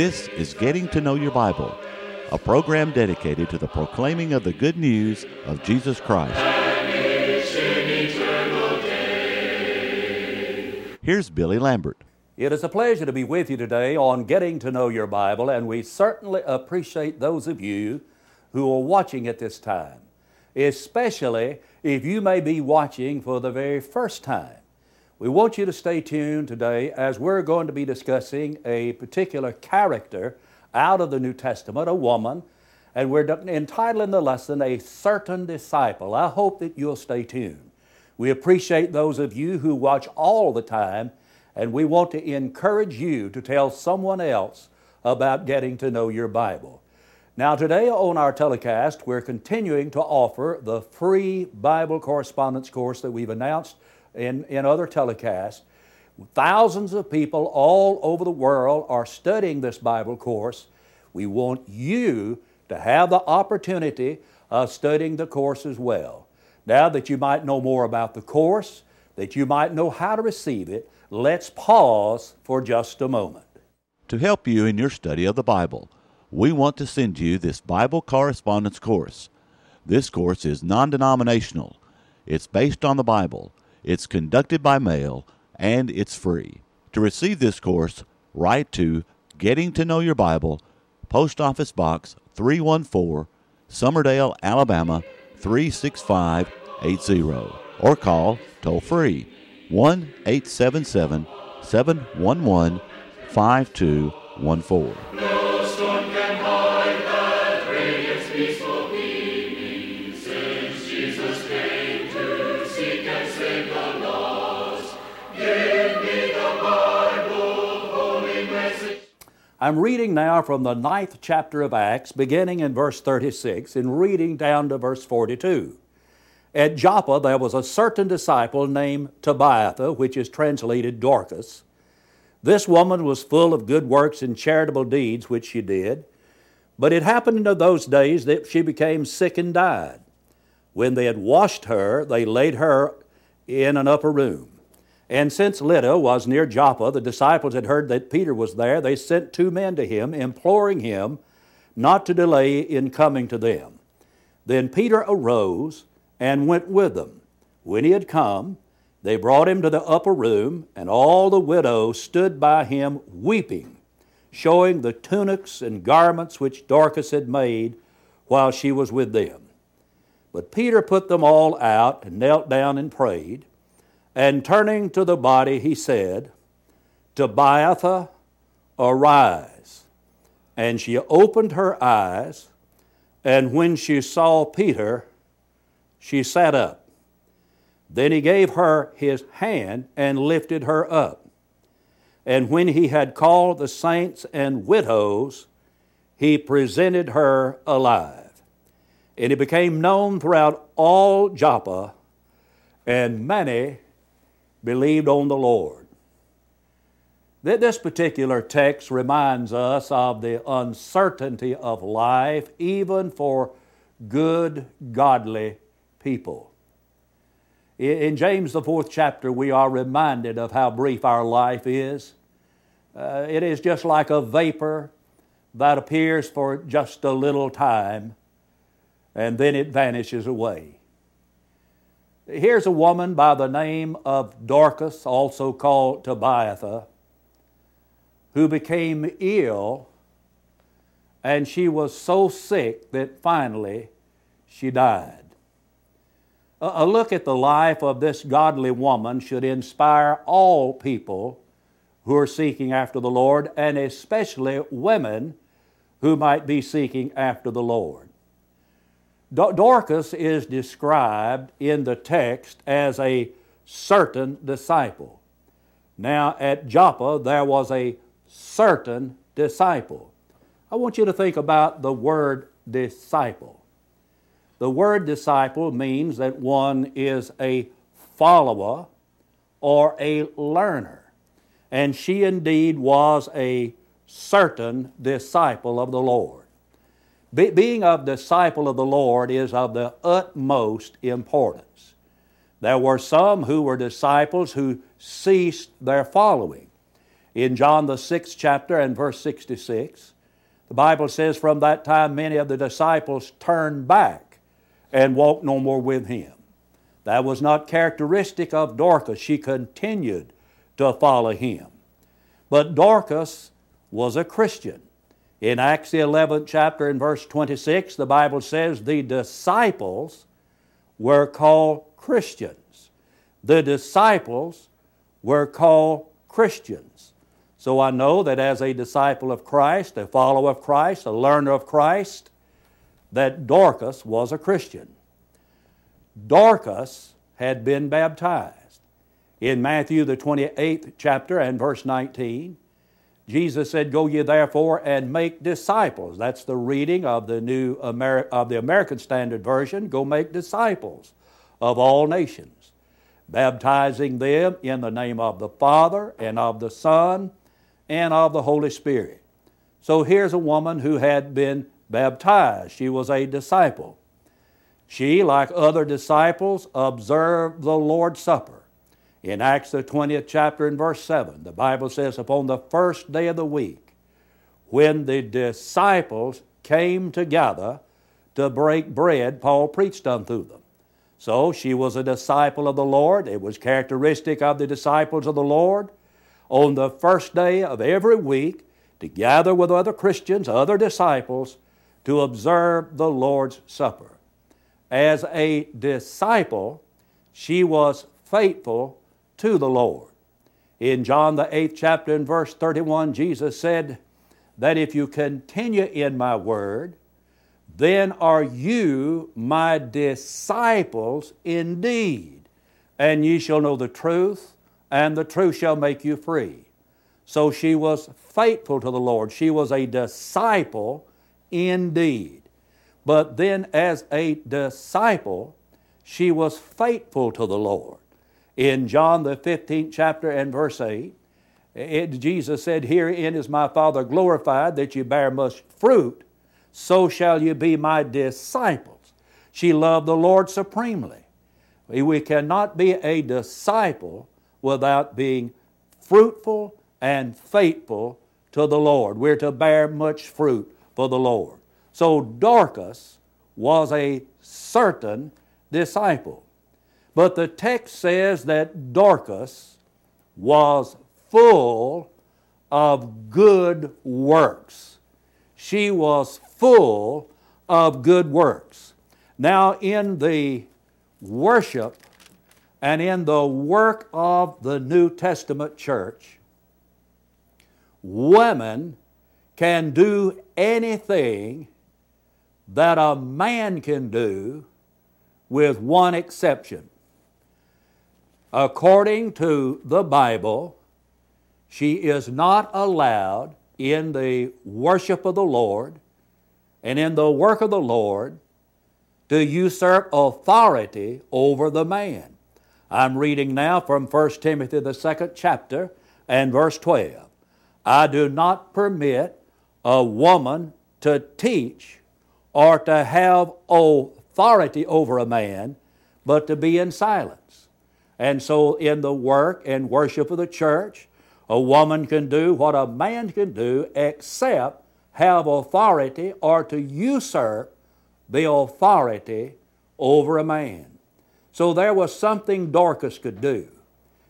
This is Getting to Know Your Bible, a program dedicated to the proclaiming of the good news of Jesus Christ. Here's Billy Lambert. It is a pleasure to be with you today on Getting to Know Your Bible, and we certainly appreciate those of you who are watching at this time, especially if you may be watching for the very first time. We want you to stay tuned today as we're going to be discussing a particular character out of the New Testament, a woman, and we're entitling the lesson A Certain Disciple. I hope that you'll stay tuned. We appreciate those of you who watch all the time, and we want to encourage you to tell someone else about getting to know your Bible. Now, today on our telecast, we're continuing to offer the free Bible correspondence course that we've announced in, in other telecasts. Thousands of people all over the world are studying this Bible course. We want you to have the opportunity of studying the course as well. Now that you might know more about the course, that you might know how to receive it, let's pause for just a moment. To help you in your study of the Bible, we want to send you this Bible correspondence course. This course is non denominational, it's based on the Bible, it's conducted by mail, and it's free. To receive this course, write to Getting to Know Your Bible, Post Office Box 314, Summerdale, Alabama 36580, or call toll free 1 877 711 5214. I'm reading now from the ninth chapter of Acts, beginning in verse 36 and reading down to verse 42. At Joppa there was a certain disciple named Tabitha, which is translated Dorcas. This woman was full of good works and charitable deeds which she did. But it happened in those days that she became sick and died. When they had washed her, they laid her in an upper room. And since Lydda was near Joppa, the disciples had heard that Peter was there. They sent two men to him, imploring him not to delay in coming to them. Then Peter arose and went with them. When he had come, they brought him to the upper room, and all the widows stood by him weeping, showing the tunics and garments which Dorcas had made while she was with them. But Peter put them all out and knelt down and prayed. And turning to the body, he said, Tabitha, arise. And she opened her eyes, and when she saw Peter, she sat up. Then he gave her his hand and lifted her up. And when he had called the saints and widows, he presented her alive. And it became known throughout all Joppa, and many believed on the Lord. This particular text reminds us of the uncertainty of life, even for good, godly people. In James, the fourth chapter, we are reminded of how brief our life is. Uh, it is just like a vapor that appears for just a little time and then it vanishes away. Here's a woman by the name of Dorcas, also called Tabitha, who became ill, and she was so sick that finally she died. A look at the life of this godly woman should inspire all people who are seeking after the Lord, and especially women who might be seeking after the Lord. Dorcas is described in the text as a certain disciple. Now, at Joppa, there was a certain disciple. I want you to think about the word disciple. The word disciple means that one is a follower or a learner. And she indeed was a certain disciple of the Lord. Be- being a disciple of the Lord is of the utmost importance. There were some who were disciples who ceased their following. In John, the sixth chapter and verse 66, the Bible says, From that time many of the disciples turned back and walked no more with him. That was not characteristic of Dorcas. She continued to follow him. But Dorcas was a Christian. In Acts, the 11th chapter, and verse 26, the Bible says the disciples were called Christians. The disciples were called Christians. So I know that as a disciple of Christ, a follower of Christ, a learner of Christ, that Dorcas was a Christian. Dorcas had been baptized. In Matthew, the 28th chapter and verse 19, Jesus said, Go ye therefore and make disciples. That's the reading of the new Ameri- of the American Standard Version. Go make disciples of all nations, baptizing them in the name of the Father and of the Son and of the Holy Spirit. So here's a woman who had been baptized. She was a disciple. She, like other disciples, observed the Lord's Supper. In Acts, the 20th chapter, and verse 7, the Bible says, Upon the first day of the week, when the disciples came together to break bread, Paul preached unto them. So she was a disciple of the Lord. It was characteristic of the disciples of the Lord on the first day of every week to gather with other Christians, other disciples, to observe the Lord's Supper as a disciple, she was faithful to the Lord. In John, the eighth chapter, and verse 31, Jesus said that if you continue in my word, then are you my disciples indeed, and ye shall know the truth, and the truth shall make you free. So she was faithful to the Lord. She was a disciple indeed. But then, as a disciple, she was faithful to the Lord. In John, the 15th chapter and verse 8, it, Jesus said, Herein is my Father glorified, that you bear much fruit, so shall you be my disciples. She loved the Lord supremely. We cannot be a disciple without being fruitful and faithful to the Lord. We're to bear much fruit for the Lord. So Dorcas was a certain disciple. But the text says that Dorcas was full of good works. She was full of good works. Now, in the worship and in the work of the New Testament church, women can do anything that a man can do with one exception. According to the Bible, she is not allowed in the worship of the Lord and in the work of the Lord to usurp authority over the man. I'm reading now from 1 Timothy, the second chapter, and verse 12. I do not permit a woman to teach or to have authority over a man, but to be in silence. And so, in the work and worship of the church, a woman can do what a man can do except have authority or to usurp the authority over a man. So, there was something Dorcas could do.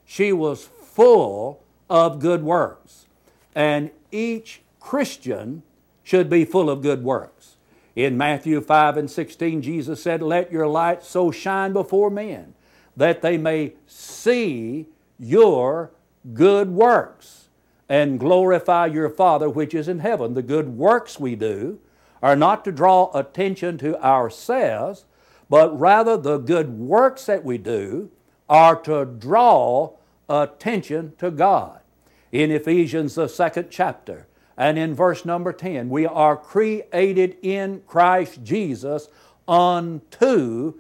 She was full of good works. And each Christian should be full of good works. In Matthew 5 and 16, Jesus said, Let your light so shine before men that they may see your good works and glorify your Father which is in heaven. The good works we do are not to draw attention to ourselves, but rather the good works that we do are to draw attention to God. In Ephesians, the second chapter, and in verse number 10, we are created in Christ Jesus unto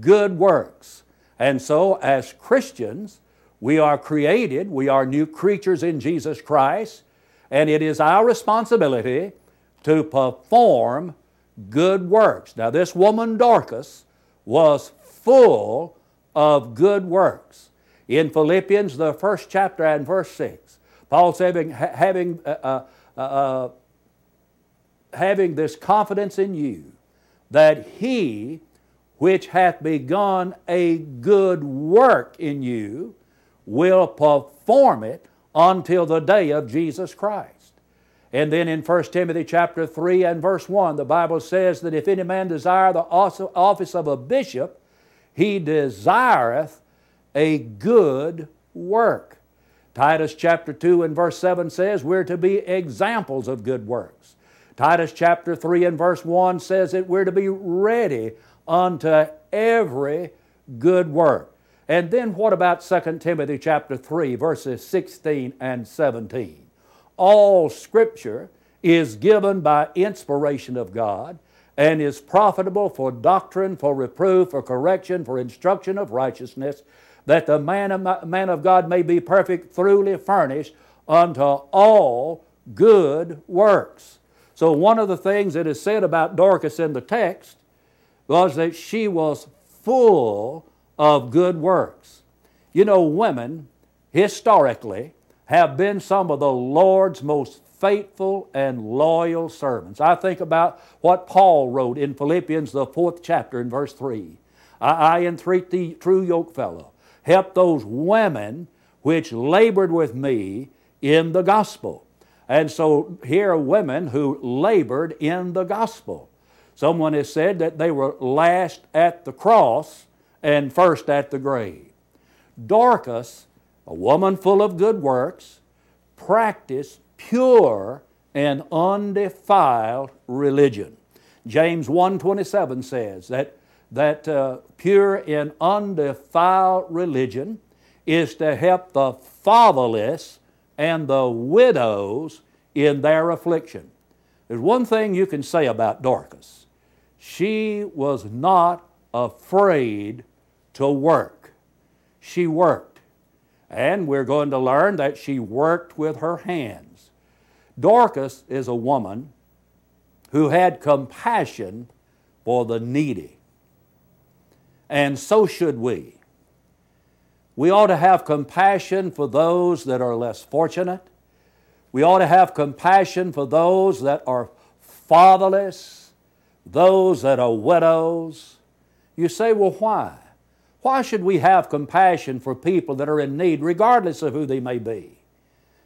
good works. And so, as Christians, we are created, we are new creatures in Jesus Christ, and it is our responsibility to perform good works. Now, this woman, Dorcas, was full of good works. In Philippians, the first chapter and verse 6, Paul's having, having, uh, uh, uh, having this confidence in you that he which hath begun a good work in you will perform it until the day of Jesus Christ. And then in 1 Timothy chapter 3 and verse 1, the Bible says that if any man desire the office of a bishop, he desireth a good work. Titus chapter 2 and verse 7 says we're to be examples of good works. Titus chapter 3 and verse 1 says that we're to be ready unto every good work. And then what about 2 Timothy chapter 3 verses 16 and 17? All scripture is given by inspiration of God and is profitable for doctrine, for reproof, for correction, for instruction of righteousness, that the man of, man of God may be perfect, thoroughly furnished unto all good works. So, one of the things that is said about Dorcas in the text was that she was full of good works. You know, women historically have been some of the Lord's most faithful and loyal servants. I think about what Paul wrote in Philippians, the fourth chapter, in verse 3. I, I entreat thee, true yokefellow, help those women which labored with me in the gospel. And so here are women who labored in the gospel. Someone has said that they were last at the cross and first at the grave. Dorcas, a woman full of good works, practiced pure and undefiled religion. James 1:27 says that that uh, pure and undefiled religion is to help the fatherless and the widows in their affliction. There's one thing you can say about Dorcas she was not afraid to work. She worked. And we're going to learn that she worked with her hands. Dorcas is a woman who had compassion for the needy. And so should we. We ought to have compassion for those that are less fortunate. We ought to have compassion for those that are fatherless those that are widows. You say, well, why? Why should we have compassion for people that are in need, regardless of who they may be?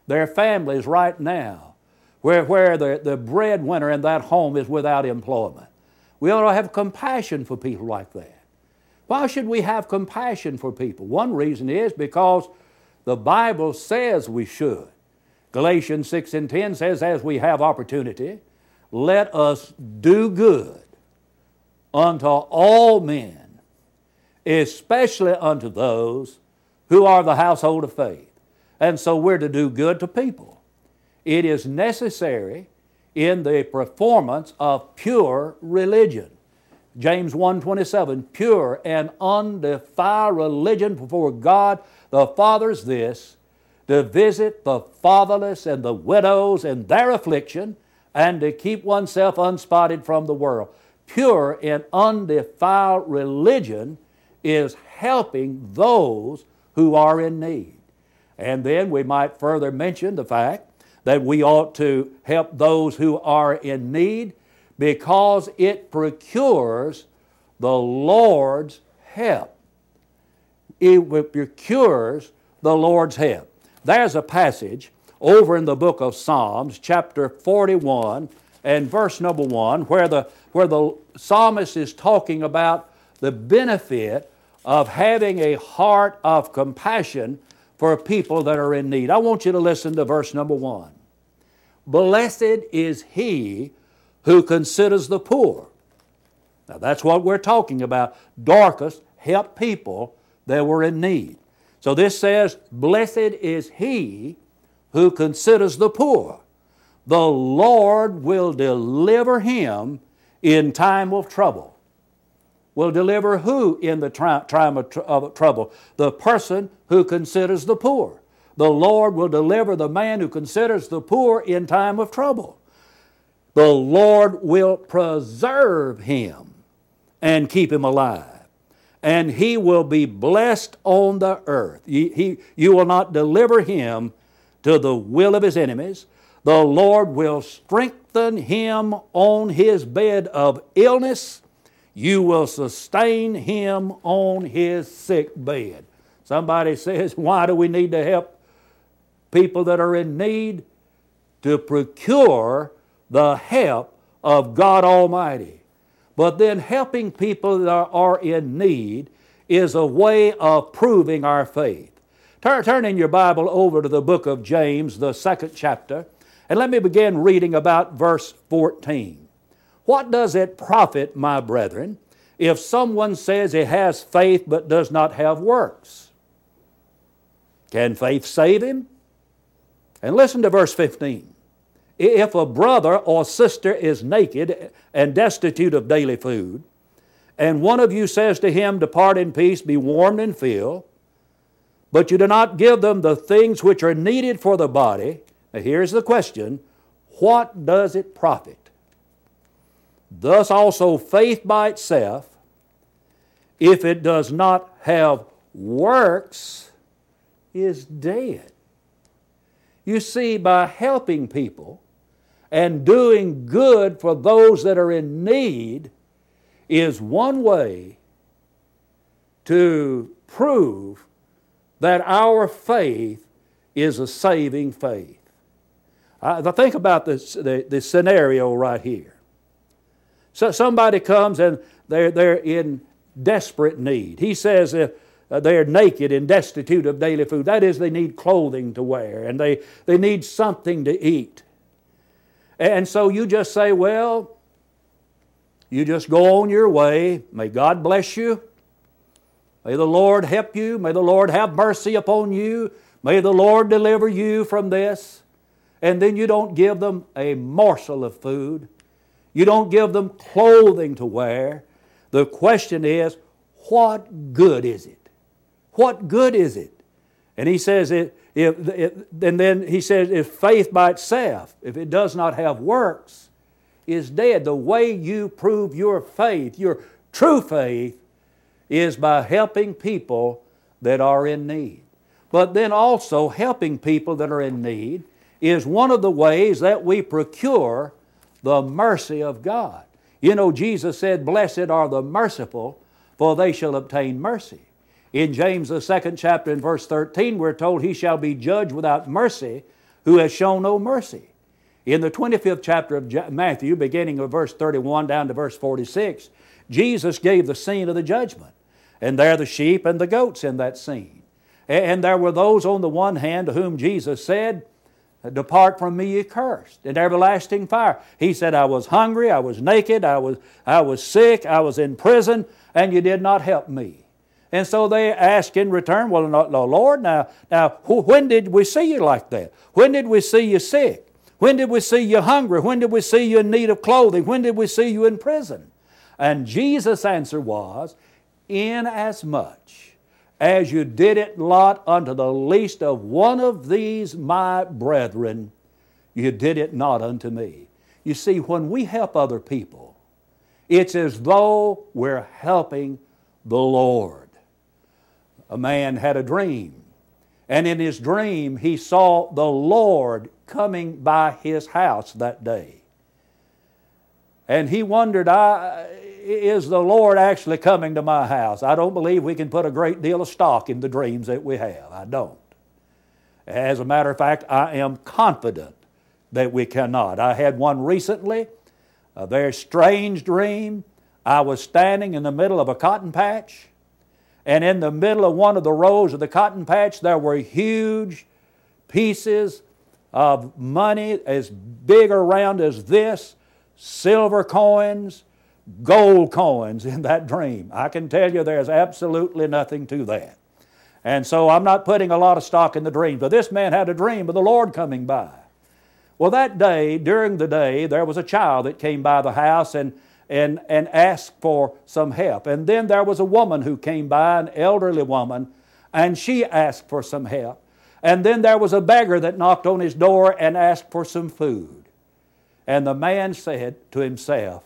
Their families right now, where, where the, the breadwinner in that home is without employment. We ought to have compassion for people like that. Why should we have compassion for people? One reason is because the Bible says we should. Galatians 6 and 10 says, as we have opportunity, let us do good unto all men, especially unto those who are the household of faith. And so we're to do good to people. It is necessary in the performance of pure religion. James 1:27 pure and undefiled religion before God the Father is this to visit the fatherless and the widows in their affliction and to keep oneself unspotted from the world. Pure and undefiled religion is helping those who are in need. And then we might further mention the fact that we ought to help those who are in need because it procures the Lord's help. It procures the Lord's help. There's a passage over in the book of Psalms, chapter 41 and verse number 1, where the, where the psalmist is talking about the benefit of having a heart of compassion for people that are in need. I want you to listen to verse number 1. Blessed is he who considers the poor. Now that's what we're talking about. Dorcas helped people that were in need. So this says, Blessed is he who considers the poor. The Lord will deliver him in time of trouble. Will deliver who in the time of, tr- of trouble? The person who considers the poor. The Lord will deliver the man who considers the poor in time of trouble. The Lord will preserve him and keep him alive and he will be blessed on the earth. He, he, you will not deliver him to the will of his enemies. The Lord will strengthen him on his bed of illness. You will sustain him on his sick bed. Somebody says, Why do we need to help people that are in need? To procure the help of God Almighty. But then helping people that are in need is a way of proving our faith. Turn, in your Bible over to the book of James, the second chapter, and let me begin reading about verse 14. What does it profit, my brethren, if someone says he has faith but does not have works? Can faith save him? And listen to verse 15. If a brother or sister is naked and destitute of daily food, and one of you says to him, Depart in peace, be warmed and filled, but you do not give them the things which are needed for the body, now here's the question what does it profit? Thus also faith by itself, if it does not have works, is dead. You see, by helping people, and doing good for those that are in need is one way to prove that our faith is a saving faith. I, think about this, the, the scenario right here. So somebody comes and they're, they're in desperate need. He says if uh, they're naked and destitute of daily food, that is, they need clothing to wear and they, they need something to eat. And so you just say, well, you just go on your way. May God bless you. May the Lord help you. May the Lord have mercy upon you. May the Lord deliver you from this. And then you don't give them a morsel of food. You don't give them clothing to wear. The question is, what good is it? What good is it? And he says, it, if, and then he says, if faith by itself, if it does not have works, is dead. The way you prove your faith, your true faith, is by helping people that are in need. But then also, helping people that are in need is one of the ways that we procure the mercy of God. You know, Jesus said, Blessed are the merciful, for they shall obtain mercy. In James, the second chapter, in verse 13, we're told, He shall be judged without mercy who has shown no mercy. In the 25th chapter of Matthew, beginning of verse 31 down to verse 46, Jesus gave the scene of the judgment. And there the sheep and the goats in that scene. And there were those on the one hand to whom Jesus said, Depart from me, ye cursed, in everlasting fire. He said, I was hungry, I was naked, I was, I was sick, I was in prison, and you did not help me. And so they ask in return, Well, Lord, now, now when did we see you like that? When did we see you sick? When did we see you hungry? When did we see you in need of clothing? When did we see you in prison? And Jesus' answer was, Inasmuch as you did it not unto the least of one of these my brethren, you did it not unto me. You see, when we help other people, it's as though we're helping the Lord a man had a dream. And in his dream, he saw the Lord coming by his house that day. And he wondered, is the Lord actually coming to my house? I don't believe we can put a great deal of stock in the dreams that we have. I don't. As a matter of fact, I am confident that we cannot. I had one recently, a very strange dream. I was standing in the middle of a cotton patch and in the middle of one of the rows of the cotton patch, there were huge pieces of money as big around as this, silver coins, gold coins in that dream. I can tell you there's absolutely nothing to that. And so I'm not putting a lot of stock in the dream. But this man had a dream of the Lord coming by. Well, that day, during the day, there was a child that came by the house and and, and asked for some help. And then there was a woman who came by, an elderly woman, and she asked for some help. And then there was a beggar that knocked on his door and asked for some food. And the man said to himself,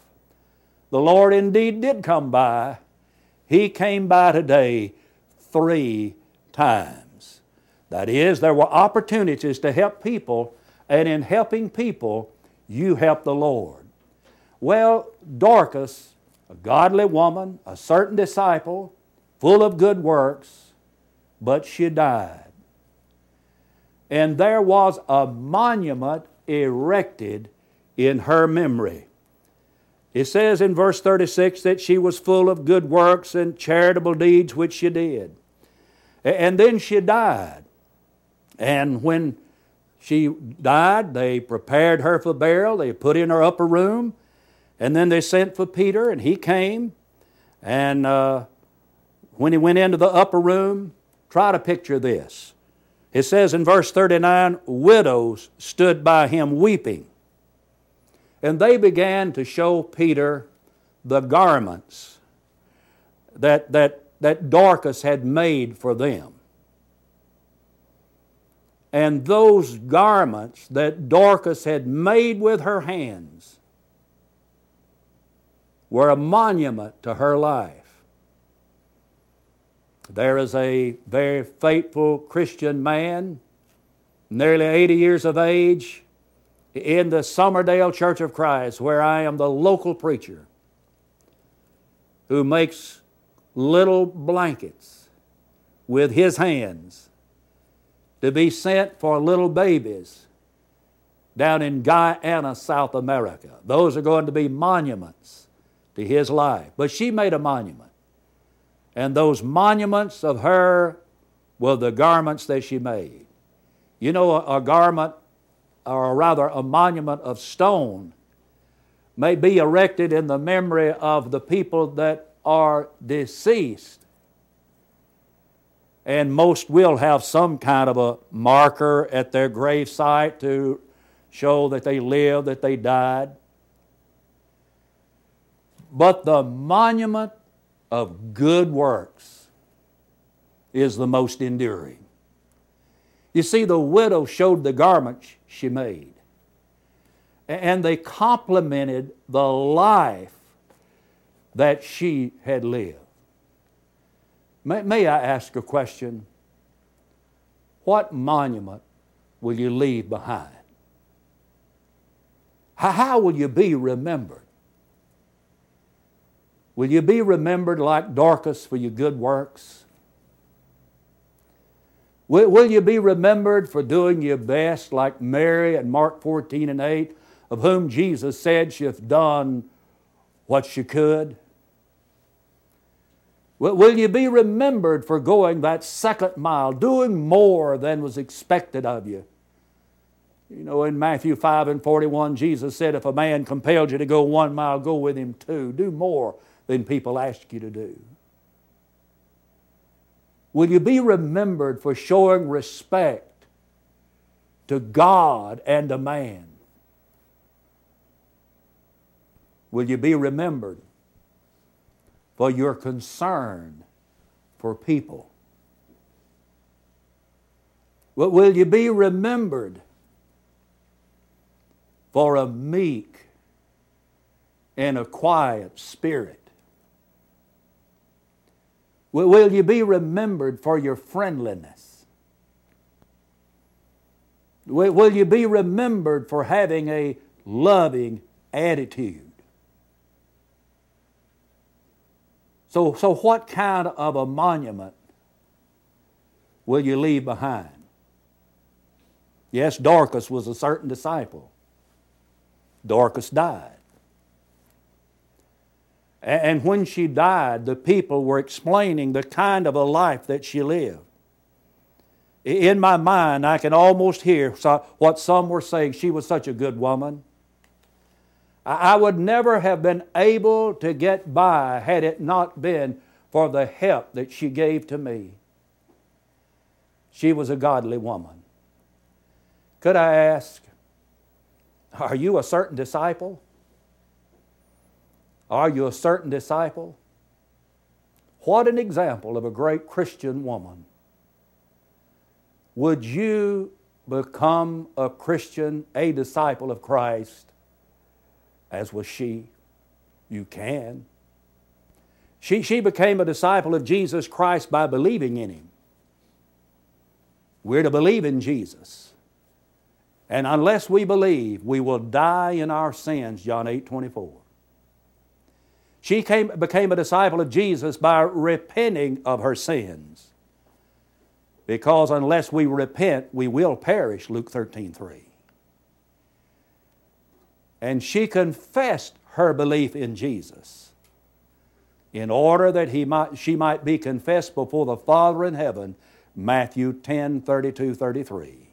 The Lord indeed did come by. He came by today three times. That is, there were opportunities to help people, and in helping people, you help the Lord. Well, Dorcas, a godly woman, a certain disciple, full of good works, but she died. And there was a monument erected in her memory. It says in verse 36 that she was full of good works and charitable deeds which she did. And then she died. And when she died, they prepared her for burial. They put in her upper room. And then they sent for Peter, and he came. And uh, when he went into the upper room, try to picture this. It says in verse 39 widows stood by him weeping. And they began to show Peter the garments that, that, that Dorcas had made for them. And those garments that Dorcas had made with her hands were a monument to her life. There is a very faithful Christian man, nearly 80 years of age, in the Summerdale Church of Christ, where I am the local preacher, who makes little blankets with his hands to be sent for little babies down in Guyana, South America. Those are going to be monuments to his life. But she made a monument. And those monuments of her were the garments that she made. You know, a, a garment, or rather a monument of stone, may be erected in the memory of the people that are deceased and most will have some kind of a marker at their grave site to show that they lived, that they died. But the monument of good works is the most enduring. You see, the widow showed the garments she made, and they complimented the life that she had lived. May, may I ask a question? What monument will you leave behind? How, how will you be remembered? Will you be remembered like Dorcas for your good works? Will, will you be remembered for doing your best like Mary in Mark 14 and 8, of whom Jesus said she hath done what she could? Will you be remembered for going that second mile, doing more than was expected of you? You know, in Matthew 5 and 41, Jesus said, If a man compelled you to go one mile, go with him two. Do more than people ask you to do. Will you be remembered for showing respect to God and to man? Will you be remembered for your concern for people. Will you be remembered for a meek and a quiet spirit? Will you be remembered for your friendliness? Will you be remembered for having a loving attitude? So, so what kind of a monument will you leave behind? Yes, Dorcas was a certain disciple. Dorcas died. And when she died, the people were explaining the kind of a life that she lived. In my mind, I can almost hear what some were saying. She was such a good woman. I would never have been able to get by had it not been for the help that she gave to me. She was a godly woman. Could I ask, are you a certain disciple? Are you a certain disciple? What an example of a great Christian woman. Would you become a Christian, a disciple of Christ, as was she. You can. She, she became a disciple of Jesus Christ by believing in him. We're to believe in Jesus. And unless we believe, we will die in our sins, John 8 24. She came, became a disciple of Jesus by repenting of her sins. Because unless we repent, we will perish, Luke 13 3. And she confessed her belief in Jesus in order that he might, she might be confessed before the Father in heaven, Matthew 10 32 33.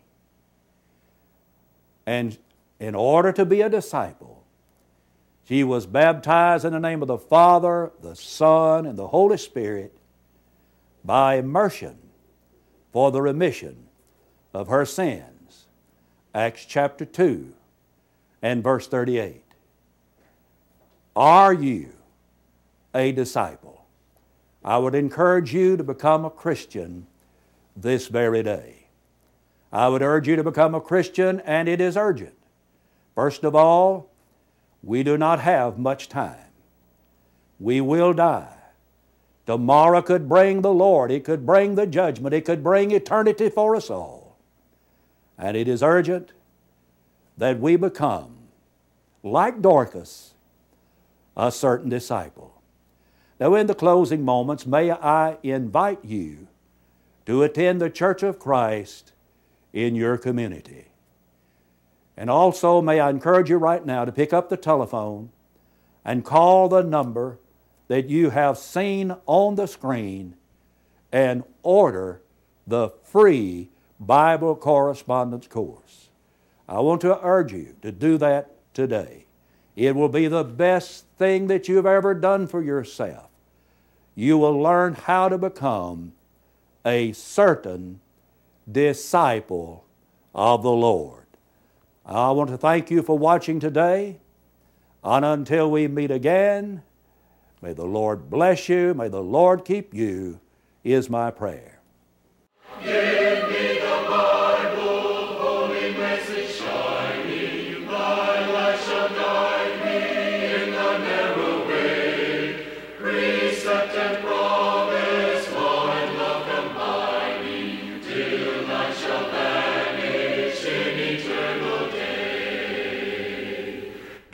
And in order to be a disciple, she was baptized in the name of the Father, the Son, and the Holy Spirit by immersion for the remission of her sins. Acts chapter 2 and verse 38. Are you a disciple? I would encourage you to become a Christian this very day. I would urge you to become a Christian, and it is urgent. First of all, we do not have much time. We will die. Tomorrow could bring the Lord, it could bring the judgment, it could bring eternity for us all. And it is urgent that we become, like Dorcas, a certain disciple. Now, in the closing moments, may I invite you to attend the Church of Christ in your community. And also, may I encourage you right now to pick up the telephone and call the number that you have seen on the screen and order the free Bible correspondence course. I want to urge you to do that today. It will be the best thing that you've ever done for yourself. You will learn how to become a certain disciple of the Lord. I want to thank you for watching today. And until we meet again, May the Lord bless you. May the Lord keep you, is my prayer.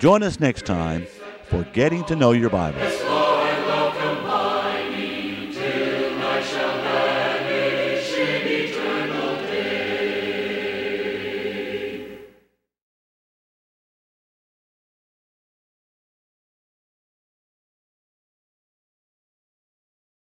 Join us next time for Getting to Know Your Bible.